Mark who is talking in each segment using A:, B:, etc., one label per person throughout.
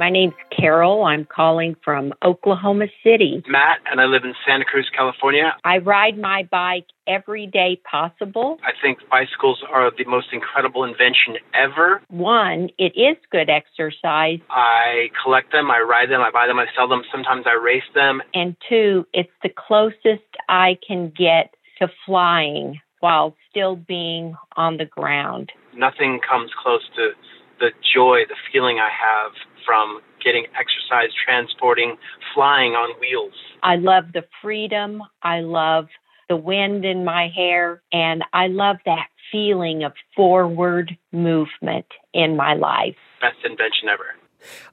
A: My name's Carol. I'm calling from Oklahoma City.
B: Matt, and I live in Santa Cruz, California.
A: I ride my bike every day possible.
B: I think bicycles are the most incredible invention ever.
A: One, it is good exercise.
B: I collect them, I ride them, I buy them, I sell them, sometimes I race them.
A: And two, it's the closest I can get to flying while still being on the ground.
B: Nothing comes close to the joy, the feeling I have from getting exercise, transporting, flying on wheels.
A: I love the freedom. I love the wind in my hair. And I love that feeling of forward movement in my life.
B: Best invention ever.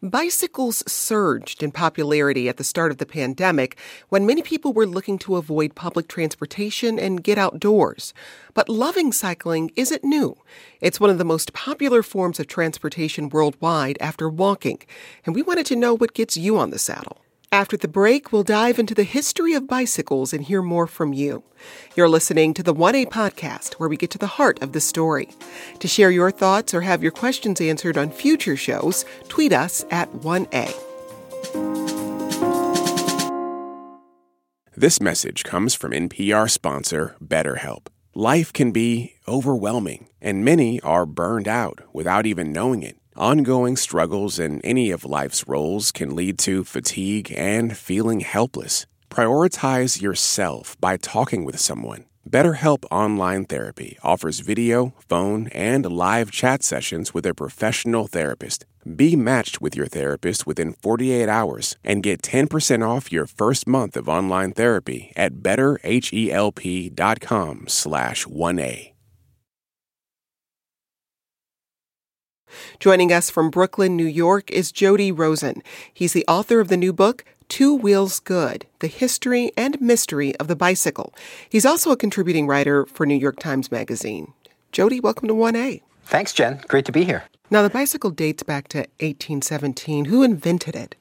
C: Bicycles surged in popularity at the start of the pandemic when many people were looking to avoid public transportation and get outdoors. But loving cycling isn't new. It's one of the most popular forms of transportation worldwide after walking, and we wanted to know what gets you on the saddle. After the break, we'll dive into the history of bicycles and hear more from you. You're listening to the 1A podcast, where we get to the heart of the story. To share your thoughts or have your questions answered on future shows, tweet us at 1A.
D: This message comes from NPR sponsor BetterHelp. Life can be overwhelming, and many are burned out without even knowing it. Ongoing struggles in any of life's roles can lead to fatigue and feeling helpless. Prioritize yourself by talking with someone. BetterHelp Online Therapy offers video, phone, and live chat sessions with a professional therapist. Be matched with your therapist within 48 hours and get 10% off your first month of online therapy at betterhelp.com slash 1A.
C: Joining us from Brooklyn, New York is Jody Rosen. He's the author of the new book, Two Wheels Good The History and Mystery of the Bicycle. He's also a contributing writer for New York Times Magazine. Jody, welcome to 1A.
E: Thanks, Jen. Great to be here.
C: Now, the bicycle dates back to 1817. Who invented it?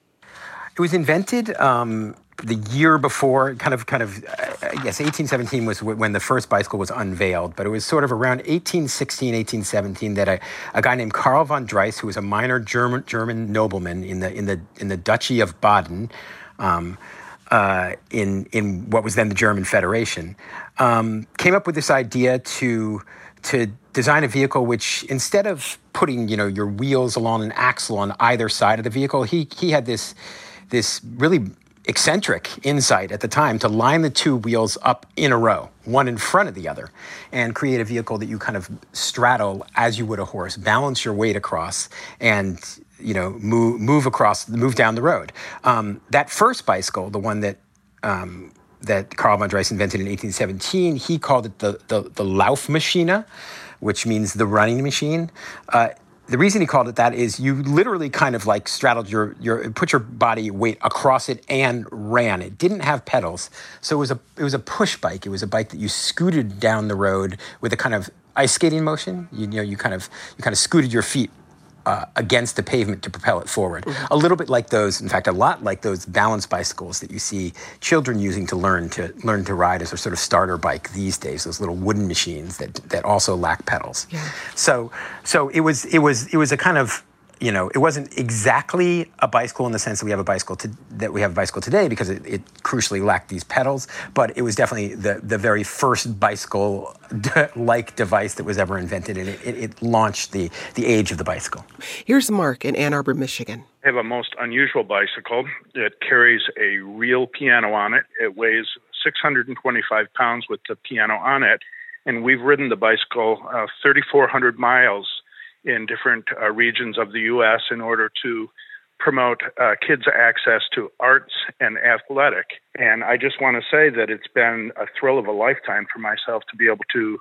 E: It was invented um, the year before, kind of, kind of, uh, guess 1817 was when the first bicycle was unveiled, but it was sort of around 1816, 1817 that a, a guy named Karl von Drais, who was a minor German, German nobleman in the, in, the, in the Duchy of Baden, um, uh, in, in what was then the German Federation, um, came up with this idea to, to design a vehicle which, instead of putting, you know, your wheels along an axle on either side of the vehicle, he, he had this, this really eccentric insight at the time to line the two wheels up in a row, one in front of the other, and create a vehicle that you kind of straddle as you would a horse, balance your weight across, and you know move move across, move down the road. Um, that first bicycle, the one that um, that Karl von Drais invented in 1817, he called it the the, the Laufmaschine, which means the running machine. Uh, the reason he called it that is you literally kind of like straddled your your put your body weight across it and ran. It didn't have pedals, so it was a it was a push bike. It was a bike that you scooted down the road with a kind of ice skating motion. You, you know, you kind of you kind of scooted your feet uh, against the pavement to propel it forward. Mm-hmm. A little bit like those, in fact, a lot like those balance bicycles that you see children using to learn to learn to ride as a sort of starter bike these days. Those little wooden machines that that also lack pedals. Yeah. So so it was it was it was a kind of you know, it wasn't exactly a bicycle in the sense that we have a bicycle to, that we have a bicycle today because it, it, crucially lacked these pedals, but it was definitely the, the very first bicycle-like device that was ever invented, and it, it, it launched the, the age of the bicycle.
C: Here's Mark in Ann Arbor, Michigan.
F: I have a most unusual bicycle. It carries a real piano on it. It weighs 625 pounds with the piano on it, and we've ridden the bicycle uh, 3,400 miles in different uh, regions of the U.S. in order to promote uh, kids' access to arts and athletic. And I just want to say that it's been a thrill of a lifetime for myself to be able to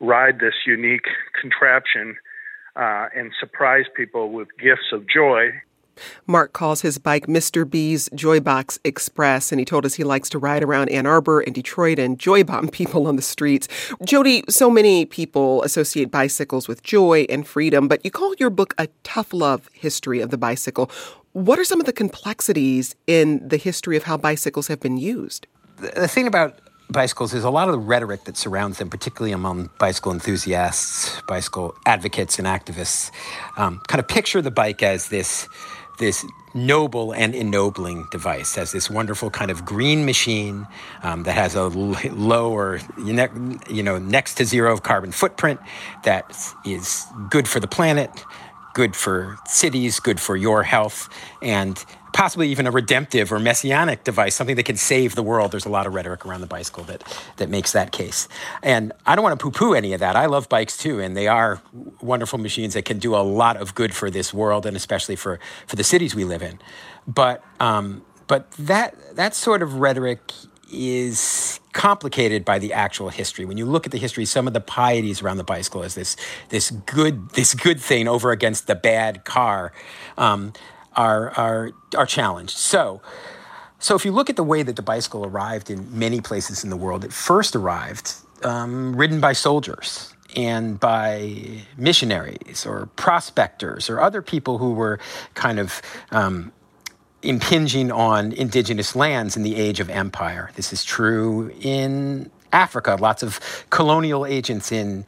F: ride this unique contraption uh, and surprise people with gifts of joy
C: Mark calls his bike Mr. B's Joybox Express, and he told us he likes to ride around Ann Arbor and Detroit and joy bomb people on the streets. Jody, so many people associate bicycles with joy and freedom, but you call your book a tough love history of the bicycle. What are some of the complexities in the history of how bicycles have been used?
E: The thing about bicycles is a lot of the rhetoric that surrounds them, particularly among bicycle enthusiasts, bicycle advocates, and activists, um, kind of picture the bike as this this noble and ennobling device as this wonderful kind of green machine um, that has a lower, you know next to zero carbon footprint that is good for the planet good for cities, good for your health, and possibly even a redemptive or messianic device, something that can save the world. There's a lot of rhetoric around the bicycle that, that makes that case. And I don't want to poo poo any of that. I love bikes too, and they are wonderful machines that can do a lot of good for this world and especially for, for the cities we live in. But, um, but that, that sort of rhetoric is complicated by the actual history. When you look at the history, some of the pieties around the bicycle as this this good this good thing over against the bad car um, are are are challenged. So. So, if you look at the way that the bicycle arrived in many places in the world, it first arrived um, ridden by soldiers and by missionaries or prospectors or other people who were kind of um, impinging on indigenous lands in the age of empire. This is true in Africa. Lots of colonial agents in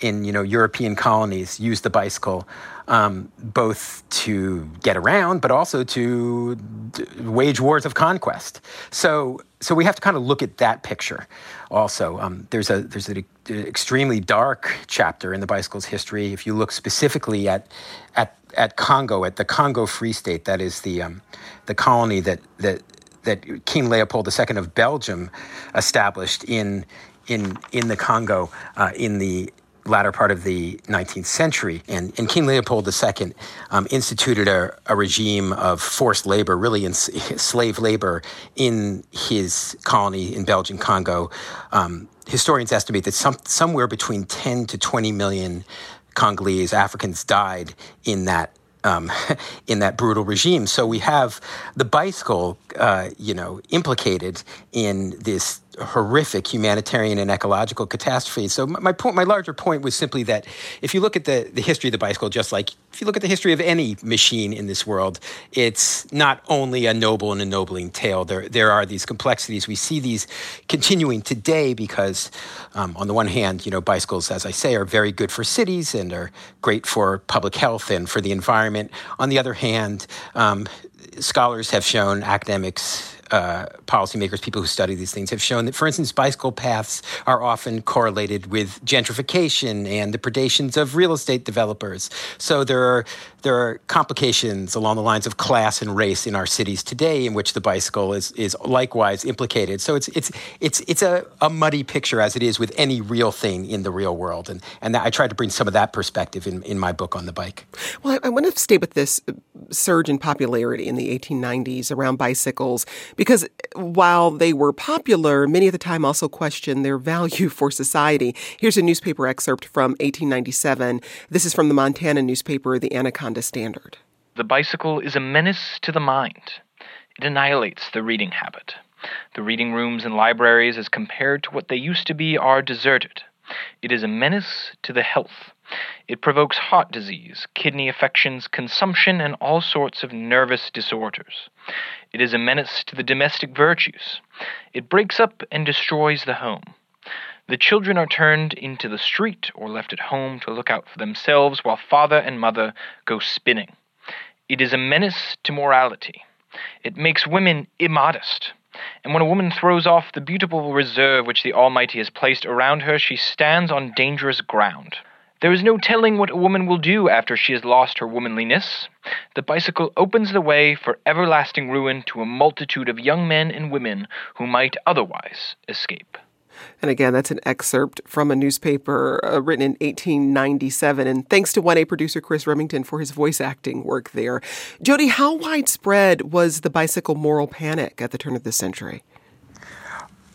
E: in you know European colonies used the bicycle um, both to get around, but also to d- wage wars of conquest. So so we have to kind of look at that picture. Also, um, there's a there's an extremely dark chapter in the bicycle's history. If you look specifically at at at Congo, at the Congo Free State, that is the um, the colony that that that King Leopold II of Belgium established in in in the Congo uh, in the latter part of the 19th century. And, and King Leopold II um, instituted a, a, regime of forced labor, really in, slave labor, in his colony in Belgian Congo. Um, historians estimate that some, somewhere between 10 to 20 million Congolese Africans died in that um, in that brutal regime. So we have the bicycle, uh, you know, implicated in this horrific humanitarian and ecological catastrophe. So my point, my larger point was simply that if you look at the, the history of the bicycle, just like if you look at the history of any machine in this world, it's not only a noble and ennobling tale. There, there are these complexities. We see these continuing today because, um, on the one hand, you know, bicycles, as I say, are very good for cities and are great for public health and for the environment. On the other hand, um, scholars have shown, academics uh, policymakers, people who study these things, have shown that, for instance, bicycle paths are often correlated with gentrification and the predations of real estate developers. So there are there are complications along the lines of class and race in our cities today, in which the bicycle is is likewise implicated. So it's it's it's it's a, a muddy picture as it is with any real thing in the real world, and and I tried to bring some of that perspective in in my book on the bike.
C: Well, I, I want to stay with this surge in popularity in the 1890s around bicycles because while they were popular, many at the time also questioned their value for society. Here's a newspaper excerpt from 1897. This is from the Montana newspaper, The Anaconda Standard.
G: The bicycle is a menace to the mind. It annihilates the reading habit. The reading rooms and libraries, as compared to what they used to be, are deserted. It is a menace to the health. It provokes heart disease, kidney affections, consumption, and all sorts of nervous disorders. It is a menace to the domestic virtues. It breaks up and destroys the home. The children are turned into the street or left at home to look out for themselves while father and mother go spinning. It is a menace to morality. It makes women immodest. And when a woman throws off the beautiful reserve which the Almighty has placed around her, she stands on dangerous ground. There is no telling what a woman will do after she has lost her womanliness. The bicycle opens the way for everlasting ruin to a multitude of young men and women who might otherwise escape.
C: And again, that's an excerpt from a newspaper uh, written in 1897. And thanks to 1A producer Chris Remington for his voice acting work there. Jody, how widespread was the bicycle moral panic at the turn of the century?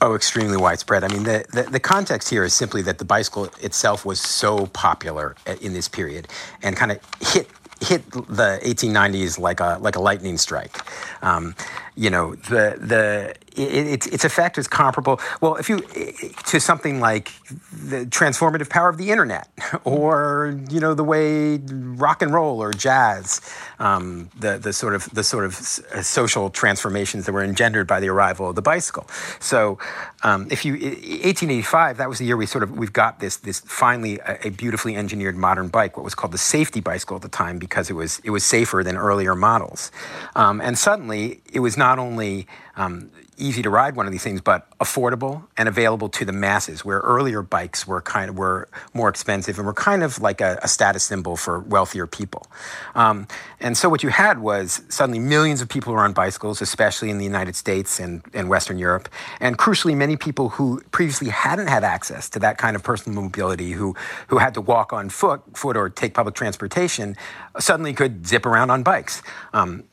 E: Oh, extremely widespread. I mean, the, the, the, context here is simply that the bicycle itself was so popular in this period and kind of hit hit the 1890s like a like a lightning strike. Um, you know, the the it, its its effect is comparable. Well, if you to something like the transformative power of the internet, or you know, the way rock and roll or jazz, um, the the sort of the sort of social transformations that were engendered by the arrival of the bicycle. So, um, if you 1885, that was the year we sort of we've got this this finally a, a beautifully engineered modern bike, what was called the safety bicycle at the time, because it was it was safer than earlier models, um, and suddenly it was not only um, easy to ride one of these things, but affordable and available to the masses. Where earlier bikes were kind of were more expensive and were kind of like a, a status symbol for wealthier people. Um, and so what you had was suddenly millions of people were on bicycles, especially in the United States and, and Western Europe, and crucially, many people who previously hadn't had access to that kind of personal mobility, who who had to walk on foot, foot or take public transportation, suddenly could zip around on bikes. Um,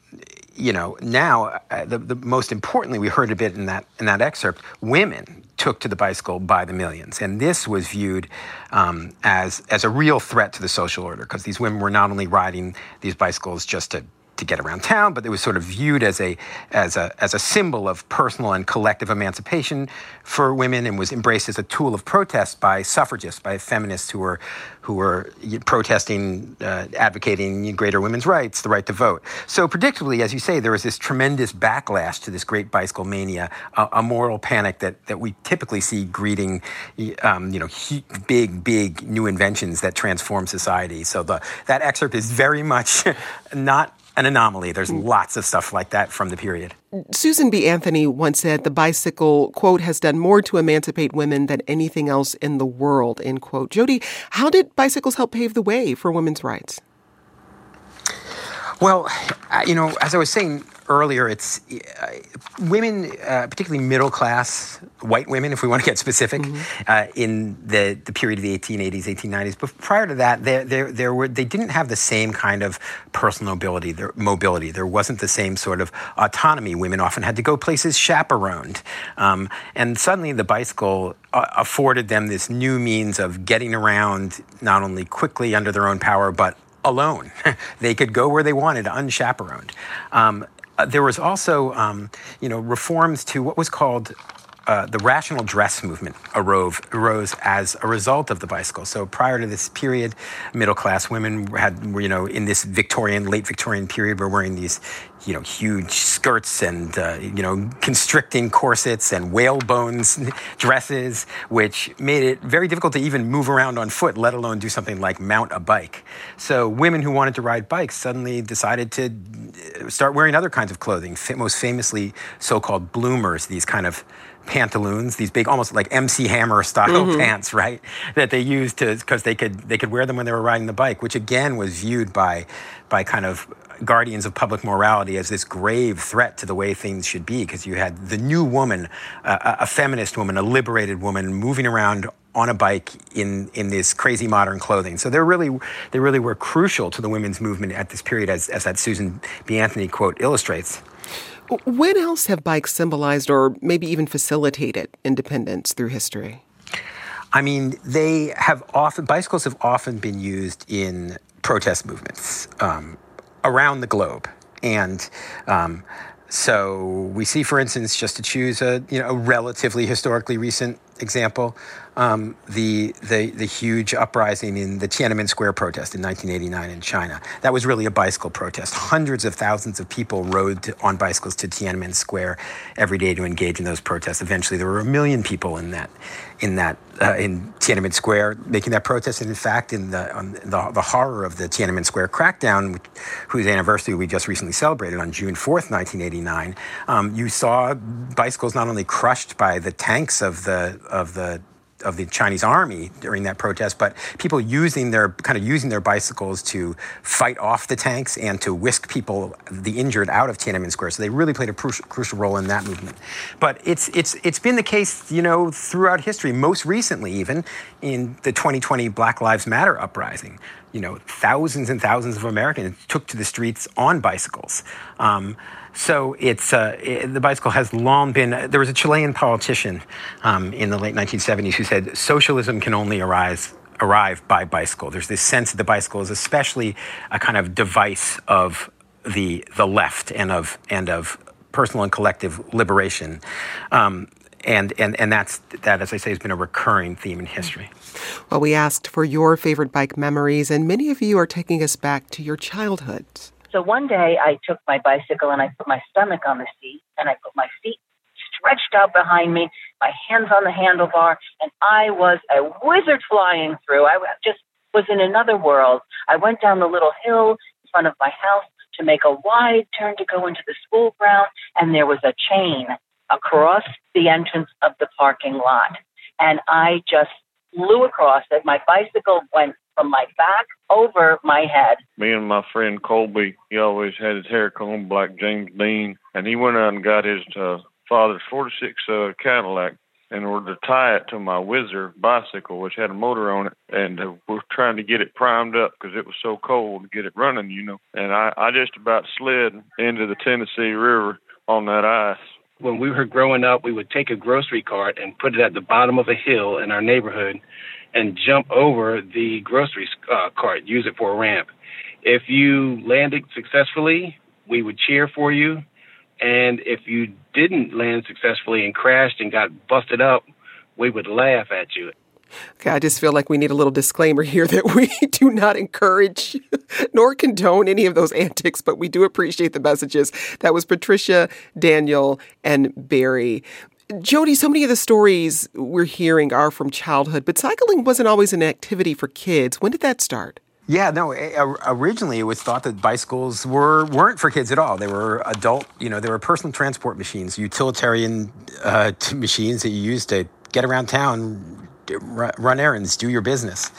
E: you know, now uh, the, the most importantly, we heard a bit in that in that excerpt. Women took to the bicycle by the millions, and this was viewed um, as as a real threat to the social order because these women were not only riding these bicycles just to to get around town, but it was sort of viewed as a as a as a symbol of personal and collective emancipation for women, and was embraced as a tool of protest by suffragists, by feminists who were who were protesting, uh, advocating greater women's rights, the right to vote. So, predictably, as you say, there was this tremendous backlash to this great bicycle mania, a, a moral panic that that we typically see greeting, um, you know, he, big big new inventions that transform society. So the that excerpt is very much not an anomaly. There's mm. lots of stuff like that from the period.
C: Susan B. Anthony once said the bicycle, quote, has done more to emancipate women than anything else in the world, end quote. Jody, how did bicycles help pave the way for women's rights?
E: Well, you know, as I was saying earlier, it's uh, women, uh, particularly middle class white women, if we want to get specific, mm-hmm. uh, in the, the period of the 1880s, 1890s. But prior to that, there, there, there were, they didn't have the same kind of personal mobility. There, mobility. There wasn't the same sort of autonomy. Women often had to go places chaperoned. Um, and suddenly the bicycle uh, afforded them this new means of getting around not only quickly under their own power, but alone. they could go where they wanted, unchaperoned. Um, there was also, um, you know, reforms to what was called uh, the rational dress movement arose, arose as a result of the bicycle. So prior to this period, middle class women had, you know, in this Victorian, late Victorian period, were wearing these, you know, huge skirts and, uh, you know, constricting corsets and whalebones dresses, which made it very difficult to even move around on foot, let alone do something like mount a bike. So women who wanted to ride bikes suddenly decided to uh, start wearing other kinds of clothing, most famously so-called bloomers, these kind of pantaloons, these big, almost like MC Hammer style mm-hmm. pants, right? That they used to because they could they could wear them when they were riding the bike, which again was viewed by by kind of guardians of public morality as this grave threat to the way things should be because you had the new woman, uh, a feminist woman, a liberated woman moving around on a bike in in this crazy modern clothing. So they really they really were crucial to the women's movement at this period, as as that Susan B. Anthony quote illustrates.
C: When else have bikes symbolized or maybe even facilitated independence through history?
E: I mean, they have often, bicycles have often been used in protest movements um, around the globe. And um, so we see, for instance, just to choose a, you know, a relatively historically recent example, um, the, the, the huge uprising in the Tiananmen Square protest in 1989 in China. That was really a bicycle protest. Hundreds of thousands of people rode to, on bicycles to Tiananmen Square every day to engage in those protests. Eventually, there were a million people in that in that uh, in Tiananmen Square making that protest. And in fact, in the, the, the horror of the Tiananmen Square crackdown, which, whose anniversary we just recently celebrated on June 4th, 1989, um, you saw bicycles not only crushed by the tanks of the of the of the Chinese army during that protest, but people using their kind of using their bicycles to fight off the tanks and to whisk people, the injured, out of Tiananmen Square. So they really played a crucial, role in that movement. But it's it's it's been the case, you know, throughout history. Most recently, even in the 2020 Black Lives Matter uprising, you know, thousands and thousands of Americans took to the streets on bicycles. Um, so it's uh, it, the bicycle has long been. There was a Chilean politician um, in the late 1970s who said socialism can only arise arrive by bicycle. There's this sense that the bicycle is especially a kind of device of the the left and of and of personal and collective liberation. Um, and, and, and that's that, as I say, has been a recurring theme in history.
C: Well, we asked for your favorite bike memories, and many of you are taking us back to your childhood.
H: So one day I took my bicycle and I put my stomach on the seat and I put my feet stretched out behind me, my hands on the handlebar, and I was a wizard flying through. I just was in another world. I went down the little hill in front of my house to make a wide turn to go into the school ground, and there was a chain across the entrance of the parking lot. And I just flew across it. My bicycle went from my back over my head.
I: Me and my friend Colby, he always had his hair combed like James Dean, and he went out and got his uh, father's 46 uh, Cadillac in order to tie it to my Whizzer bicycle, which had a motor on it, and uh, we're trying to get it primed up because it was so cold to get it running, you know. And I, I just about slid into the Tennessee River on that ice.
J: When we were growing up, we would take a grocery cart and put it at the bottom of a hill in our neighborhood and jump over the grocery uh, cart, use it for a ramp. If you landed successfully, we would cheer for you. And if you didn't land successfully and crashed and got busted up, we would laugh at you.
C: Okay, I just feel like we need a little disclaimer here that we do not encourage nor condone any of those antics, but we do appreciate the messages. That was Patricia, Daniel, and Barry. Jody, so many of the stories we're hearing are from childhood, but cycling wasn't always an activity for kids. When did that start?
E: Yeah, no. Originally, it was thought that bicycles were weren't for kids at all. They were adult. You know, they were personal transport machines, utilitarian uh, machines that you used to get around town, run errands, do your business.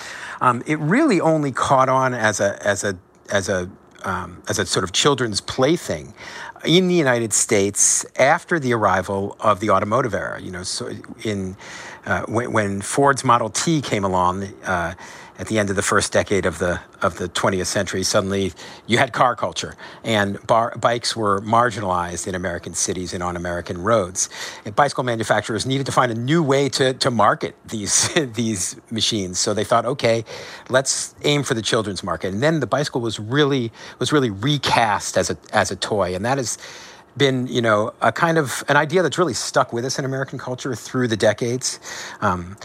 E: Um, it really only caught on as a as a as a um, as a sort of children's plaything in the United States after the arrival of the automotive era. You know, so in uh, when, when, Ford's Model T came along. Uh, at the end of the first decade of the of the 20th century, suddenly you had car culture, and bar, bikes were marginalized in American cities and on American roads. And bicycle manufacturers needed to find a new way to to market these these machines. So they thought, okay, let's aim for the children's market. And then the bicycle was really was really recast as a as a toy, and that is been, you know, a kind of an idea that's really stuck with us in American culture through the decades. Um,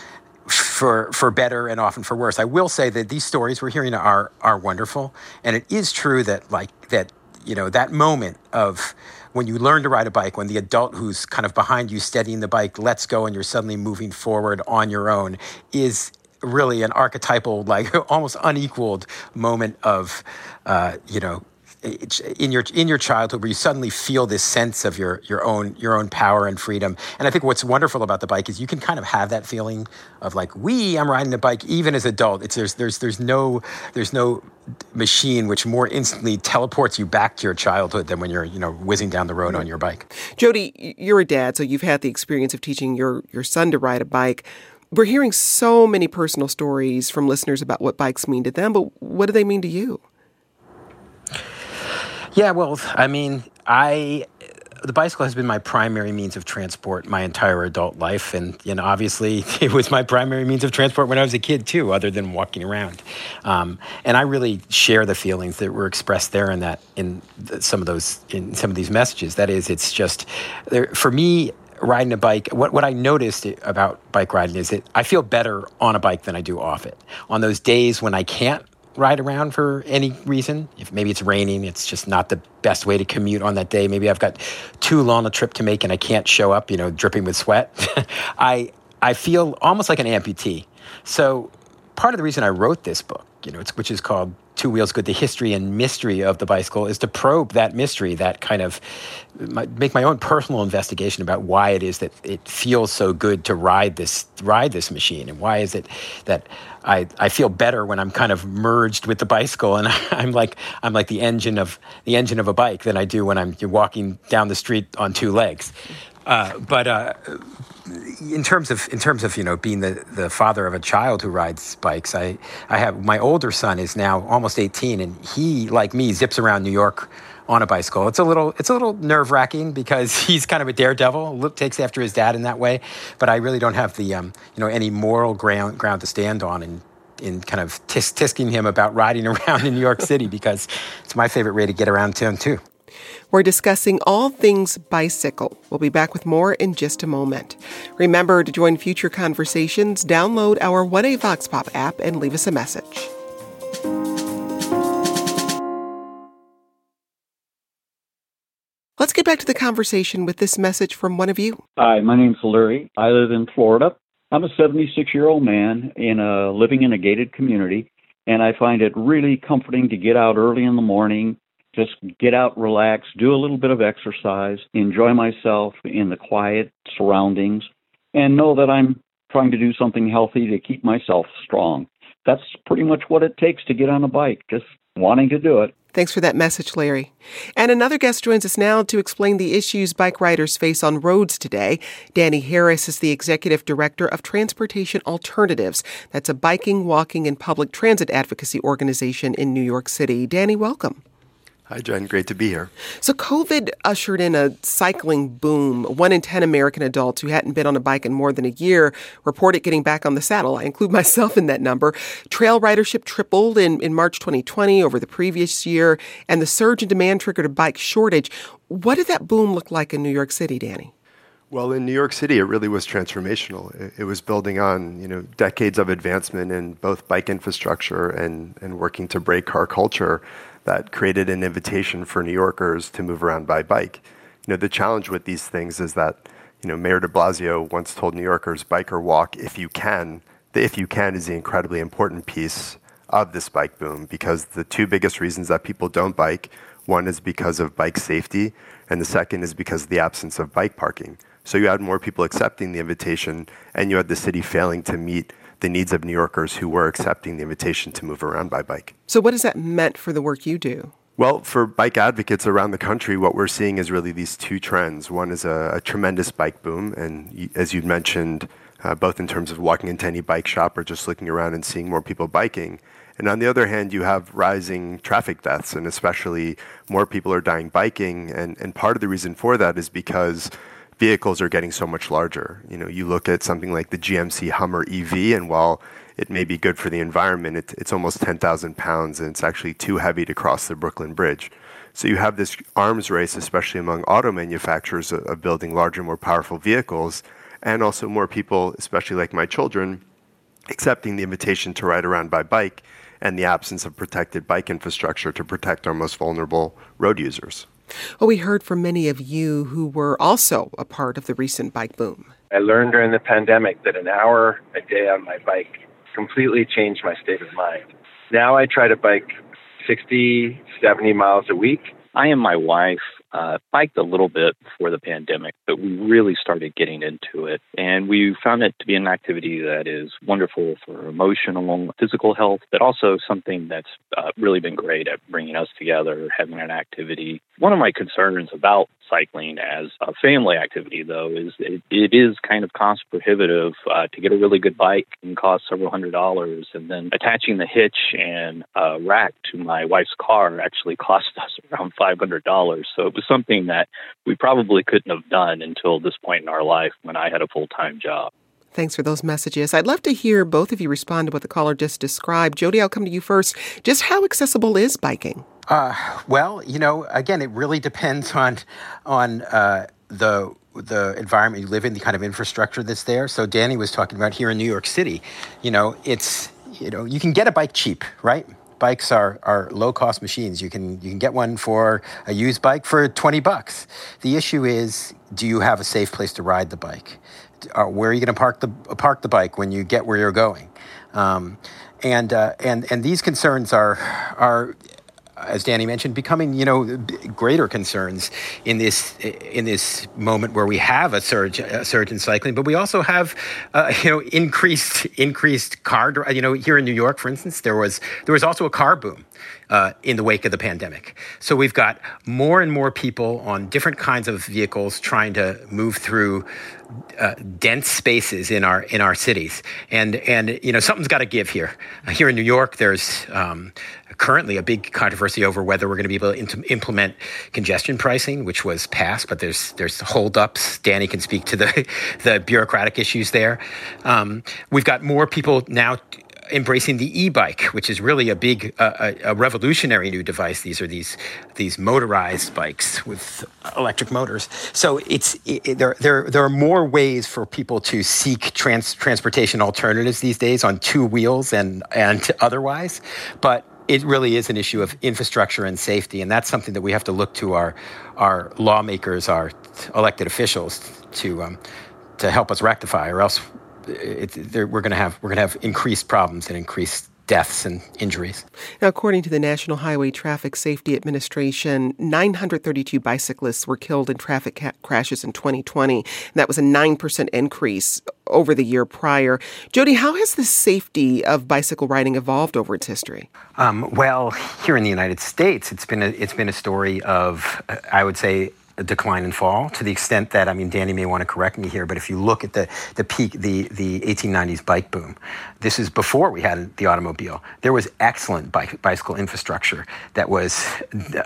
E: for for better and often for worse. I will say that these stories we're hearing are are wonderful, and it is true that like that you know that moment of when you learn to ride a bike, when the adult who's kind of behind you steadying the bike lets go and you're suddenly moving forward on your own is really an archetypal, like almost unequaled moment of, uh, you know, in your in your childhood where you suddenly feel this sense of your your own your own power and freedom. And I think what's wonderful about the bike is you can kind of have that feeling of like we I'm riding a bike even as adult. It's there's there's there's no there's no machine which more instantly teleports you back to your childhood than when you're you know whizzing down the road on your bike.
C: Jody, you're a dad, so you've had the experience of teaching your your son to ride a bike. We're hearing so many personal stories from listeners about what bikes mean to them, but what do they mean to you?
E: Yeah, well, I mean, I the bicycle has been my primary means of transport my entire adult life, and you know, obviously, it was my primary means of transport when I was a kid too, other than walking around. Um, and I really share the feelings that were expressed there in that in some of those in some of these messages. That is, it's just there, for me riding a bike, what, what I noticed about bike riding is that I feel better on a bike than I do off it. On those days when I can't ride around for any reason. If maybe it's raining, it's just not the best way to commute on that day. Maybe I've got too long a trip to make and I can't show up, you know, dripping with sweat. I I feel almost like an amputee. So part of the reason I wrote this book, you know, which is called Two Wheels Good, the history and mystery of the bicycle, is to probe that mystery, that kind of make my own personal investigation about why it is that it feels so good to ride this ride this machine, and why is it that I, I feel better when I'm kind of merged with the bicycle, and I'm like I'm like the engine of the engine of a bike than I do when I'm walking down the street on two legs. Uh, but uh, in terms of in terms of you know being the, the father of a child who rides bikes, I I have my older son is now almost 18, and he like me zips around New York on a bicycle. It's a little it's a little nerve wracking because he's kind of a daredevil, takes after his dad in that way. But I really don't have the um, you know any moral ground ground to stand on in in kind of tisk tisking him about riding around in New York City because it's my favorite way to get around town too.
C: We're discussing all things bicycle. We'll be back with more in just a moment. Remember to join future conversations, download our 1A Vox Pop app, and leave us a message. Let's get back to the conversation with this message from one of you.
K: Hi, my name's Larry. I live in Florida. I'm a 76 year old man in a living in a gated community, and I find it really comforting to get out early in the morning, just get out, relax, do a little bit of exercise, enjoy myself in the quiet surroundings, and know that I'm trying to do something healthy to keep myself strong. That's pretty much what it takes to get on a bike, just wanting to do it.
C: Thanks for that message, Larry. And another guest joins us now to explain the issues bike riders face on roads today. Danny Harris is the executive director of Transportation Alternatives. That's a biking, walking, and public transit advocacy organization in New York City. Danny, welcome.
L: Hi, Jen. Great to be here.
C: So, COVID ushered in a cycling boom. One in 10 American adults who hadn't been on a bike in more than a year reported getting back on the saddle. I include myself in that number. Trail ridership tripled in, in March 2020 over the previous year, and the surge in demand triggered a bike shortage. What did that boom look like in New York City, Danny?
L: Well, in New York City, it really was transformational. It, it, was building on, you know, decades of advancement in both bike infrastructure and, and working to break car culture that created an invitation for New Yorkers to move around by bike. You know, the challenge with these things is that, you know, Mayor de Blasio once told New Yorkers, bike or walk if you can. The if you can is the incredibly important piece of this bike boom because the two biggest reasons that people don't bike, one is because of bike safety, and the second is because of the absence of bike parking. So you had more people accepting the invitation, and you had the city failing to meet the needs of New Yorkers who were accepting the invitation to move around by bike.
C: So, what has that meant for the work you do?
L: Well, for bike advocates around the country, what we're seeing is really these two trends. One is a, a tremendous bike boom, and as you mentioned, uh, both in terms of walking into any bike shop or just looking around and seeing more people biking. And on the other hand, you have rising traffic deaths, and especially more people are dying biking. And, and part of the reason for that is because vehicles are getting so much larger. You know, you look at something like the GMC Hummer EV, and while it may be good for the environment, it, it's almost 10,000 pounds, and it's actually too heavy to cross the Brooklyn Bridge. So you have this arms race, especially among auto manufacturers, of, of building larger, more powerful vehicles, and also more people, especially like my children, accepting the invitation to ride around by bike and the absence of protected bike infrastructure to protect our most vulnerable road users.
C: Well, we heard from many of you who were also a part of the recent bike boom.
J: I learned during the pandemic that an hour a day on my bike completely changed my state of mind. Now I try to bike 60, 70 miles a week.
M: I and my wife uh, biked a little bit before the pandemic, but we really started getting into it. And we found it to be an activity that is wonderful for emotional, physical health, but also something that's uh, really been great at bringing us together, having an activity. One of my concerns about cycling as a family activity, though, is it, it is kind of cost prohibitive uh, to get a really good bike and cost several hundred dollars, and then attaching the hitch and uh, rack to my wife's car actually cost us around five hundred dollars. So it was something that we probably couldn't have done until this point in our life when I had a full time job.
C: Thanks for those messages. I'd love to hear both of you respond to what the caller just described. Jody, I'll come to you first. Just how accessible is biking?
E: Uh, well, you know, again, it really depends on on uh, the the environment you live in, the kind of infrastructure that's there. So Danny was talking about here in New York City. You know, it's you know you can get a bike cheap, right? Bikes are, are low cost machines. You can you can get one for a used bike for 20 bucks. The issue is do you have a safe place to ride the bike? Where are you going to park the park the bike when you get where you're going? Um, and uh, and and these concerns are are as Danny mentioned, becoming you know greater concerns in this in this moment where we have a surge a surge in cycling, but we also have uh, you know increased increased car. You know, here in New York, for instance, there was there was also a car boom uh, in the wake of the pandemic. So we've got more and more people on different kinds of vehicles trying to move through uh, dense spaces in our in our cities, and and you know something's got to give here. Uh, here in New York, there's um, currently a big controversy over whether we're going to be able to implement congestion pricing, which was passed, but there's there's holdups. Danny can speak to the the bureaucratic issues there. Um, we've got more people now embracing the e-bike, which is really a big, uh, a, a, revolutionary new device. These are these these motorized bikes with electric motors. So it's it, there there there are more ways for people to seek trans, transportation alternatives these days on two wheels and and otherwise, but. It really is an issue of infrastructure and safety, and that's something that we have to look to our our lawmakers, our elected officials, to um, to help us rectify, or else we're going to have we're going to have increased problems and increased deaths and injuries.
C: Now, according to the National Highway Traffic Safety Administration, 932 bicyclists were killed in traffic ca- crashes in 2020. And that was a 9% increase over the year prior. Jody, how has the safety of bicycle riding evolved over its history?
E: Um, well, here in the United States, it's been a, it's been a story of, I would say, decline and fall. To the extent that I mean Danny may want to correct me here, but if you look at the the peak the the 1890s bike boom, this is before we had the automobile. There was excellent bike, bicycle infrastructure that was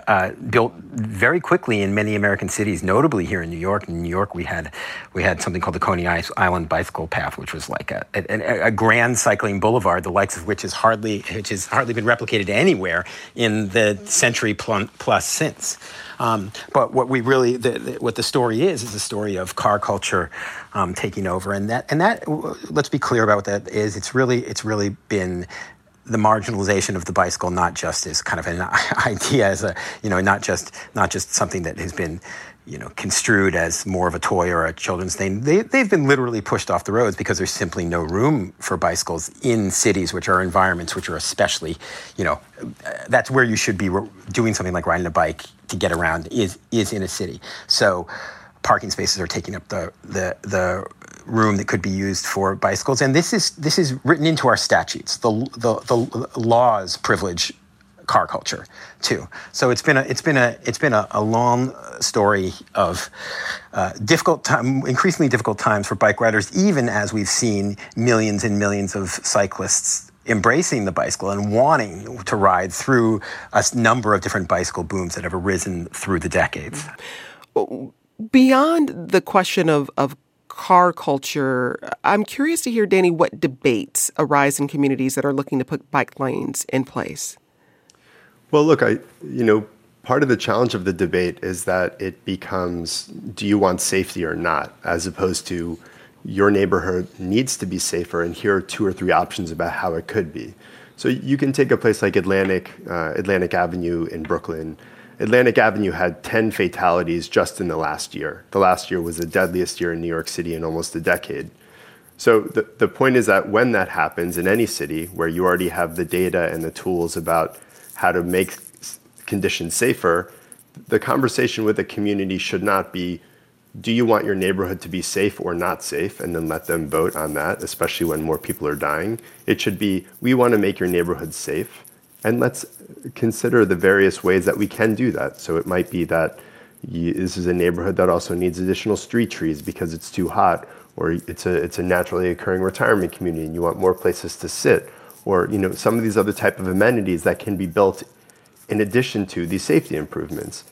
E: uh, built very quickly in many American cities, notably here in New York. In New York, we had we had something called the Coney Island Bicycle Path, which was like a, a, a grand cycling boulevard, the likes of which has hardly which has hardly been replicated anywhere in the century plus since. Um, but what we really, the, the, what the story is, is a story of car culture um, taking over, and that, and that, let's be clear about what that is. It's really, it's really been the marginalization of the bicycle, not just as kind of an idea, as a, you know, not just, not just something that has been you know, construed as more of a toy or a children's thing. They, they've been literally pushed off the roads because there's simply no room for bicycles in cities, which are environments which are especially, you know, that's where you should be doing something like riding a bike to get around is is in a city. So parking spaces are taking up the the the room that could be used for bicycles and this is this is written into our statutes the the, the laws privilege car culture too. So it's been a it's been a it's been a, a long story of uh, difficult time, increasingly difficult times for bike riders, even as we've seen millions and millions of cyclists embracing the bicycle and wanting to ride through a number of different bicycle booms that have arisen through the decades.
C: Beyond the question of, of car culture, I'm curious to hear, Danny, what debates arise in communities that are looking to put bike lanes in place.
L: Well, look, I you know part of the challenge of the debate is that it becomes do you want safety or not, as opposed to your neighborhood needs to be safer, and here are two or three options about how it could be. So you can take a place like Atlantic uh, Atlantic Avenue in Brooklyn. Atlantic Avenue had 10 fatalities just in the last year. The last year was the deadliest year in New York City in almost a decade. So the, the point is that when that happens in any city where you already have the data and the tools about how to make conditions safer, the conversation with the community should not be do you want your neighborhood to be safe or not safe and then let them vote on that especially when more people are dying it should be we want to make your neighborhood safe and let's consider the various ways that we can do that so it might be that you, this is a neighborhood that also needs additional street trees because it's too hot or it's a it's a naturally occurring retirement community and you want more places to sit or you know some of these other type of amenities that can be built in addition to these safety improvements.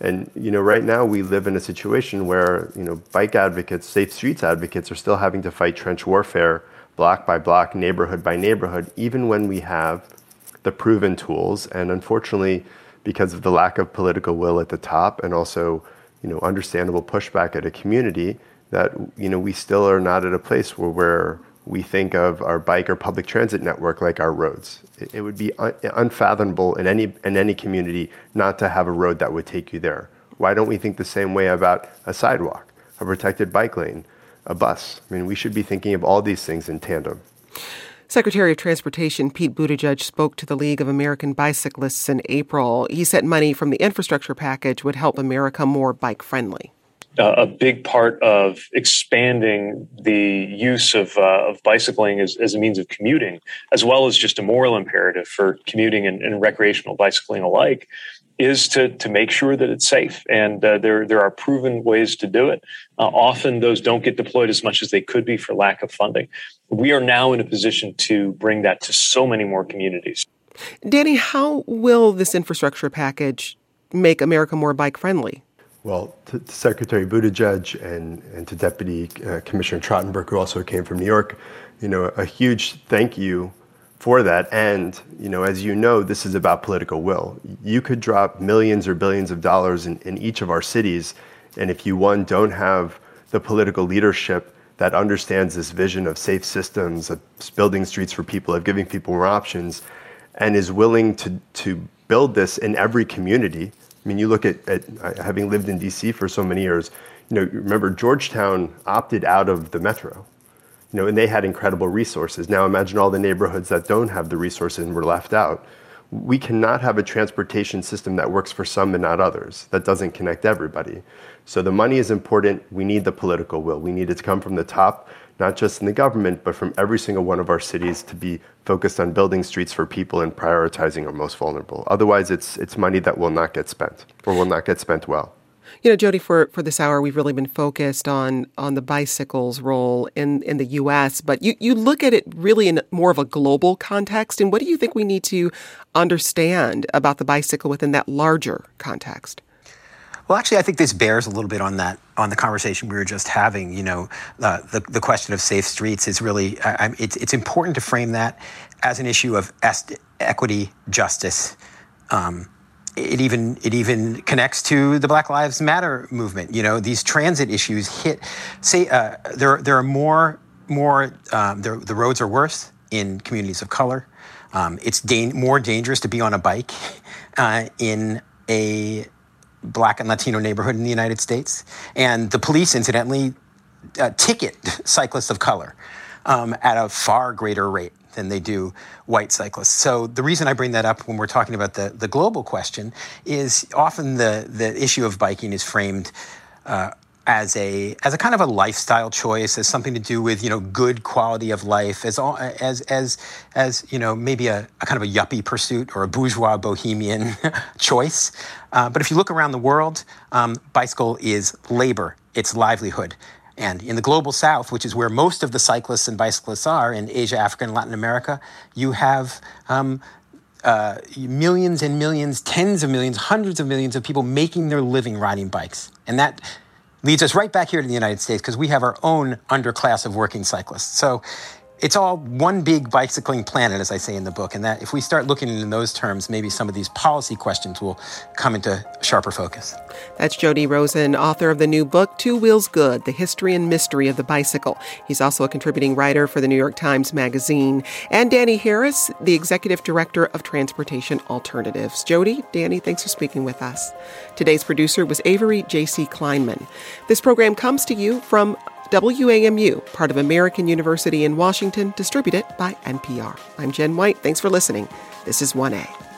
L: And you know, right now we live in a situation where you know bike advocates, safe streets advocates, are still having to fight trench warfare, block by block, neighborhood by neighborhood, even when we have the proven tools. And unfortunately, because of the lack of political will at the top, and also you know understandable pushback at a community, that you know we still are not at a place where we think of our bike or public transit network like our roads. It, it would be un- unfathomable in any in any community not to have a road that would take you there. Why don't we think the same way about a sidewalk, a protected bike lane, a bus? I mean, we should be thinking of all these things in tandem.
C: Secretary of Transportation Pete Buttigieg spoke to the League of American Bicyclists in April. He said money from the infrastructure package would help America more bike friendly
N: a big part of expanding the use of, uh, of bicycling as, as a means of commuting, as well as just a moral imperative for commuting and, and recreational bicycling alike, is to, to make sure that it's safe. And uh, there, there are proven ways to do it. Uh, often those don't get deployed as much as they could be for lack of funding. We are now in a position to bring that to so many more communities.
C: Danny, how will this infrastructure package make America more bike friendly?
L: Well, to, to Secretary Buttigieg and, and to Deputy uh, Commissioner Trottenberg, who also came from New York, you know, a huge thank you for that. And, you know, as you know, this is about political will. You could drop millions or billions of dollars in, in each of our cities. And if you, one, don't have the political leadership that understands this vision of safe systems, of building streets for people, of giving people more options, and is willing to, to build this in every community. I mean, you look at, at uh, having lived in DC for so many years, you know, remember Georgetown opted out of the metro you know, and they had incredible resources. Now imagine all the neighborhoods that don't have the resources and were left out. We cannot have a transportation system that works for some and not others. That doesn't connect everybody. So the money is important. We need the political will. We need it to come from the top, not just in the government, but from every single one of our cities to be focused on building streets for people and prioritizing our most vulnerable. Otherwise, it's, it's money that will not get spent or will not get spent well.
C: You know, Jody, for, for this hour, we've really been focused on on the bicycle's role in, in the U.S., but you, you look at it really in more of a global context. And what do you think we need to understand about the bicycle within that larger context?
E: Well, actually, I think this bears a little bit on that on the conversation we were just having. You know, uh, the the question of safe streets is really I, it's it's important to frame that as an issue of est- equity, justice. Um, it even it even connects to the Black Lives Matter movement. You know, these transit issues hit. Say uh, there there are more more um, the, the roads are worse in communities of color. Um, it's da- more dangerous to be on a bike uh, in a black and Latino neighborhood in the United States, and the police, incidentally, uh, ticket cyclists of color um, at a far greater rate than they do white cyclists. So the reason I bring that up when we're talking about the, the global question is often the, the issue of biking is framed uh, as a as a kind of a lifestyle choice, as something to do with you know good quality of life, as all, as as as you know maybe a, a kind of a yuppie pursuit or a bourgeois bohemian choice. Uh, but if you look around the world, um, bicycle is labor, it's livelihood. And in the global south, which is where most of the cyclists and bicyclists are in Asia, Africa, and Latin America, you have um, uh, millions and millions, tens of millions, hundreds of millions of people making their living riding bikes. And that leads us right back here to the United States because we have our own underclass of working cyclists. So it's all one big bicycling planet, as I say in the book. And that if we start looking in those terms, maybe some of these policy questions will come into sharper focus.
C: That's Jody Rosen, author of the new book, Two Wheels Good The History and Mystery of the Bicycle. He's also a contributing writer for the New York Times Magazine. And Danny Harris, the executive director of Transportation Alternatives. Jody, Danny, thanks for speaking with us. Today's producer was Avery J.C. Kleinman. This program comes to you from WAMU, part of American University in Washington, distributed by NPR. I'm Jen White. Thanks for listening. This is 1A.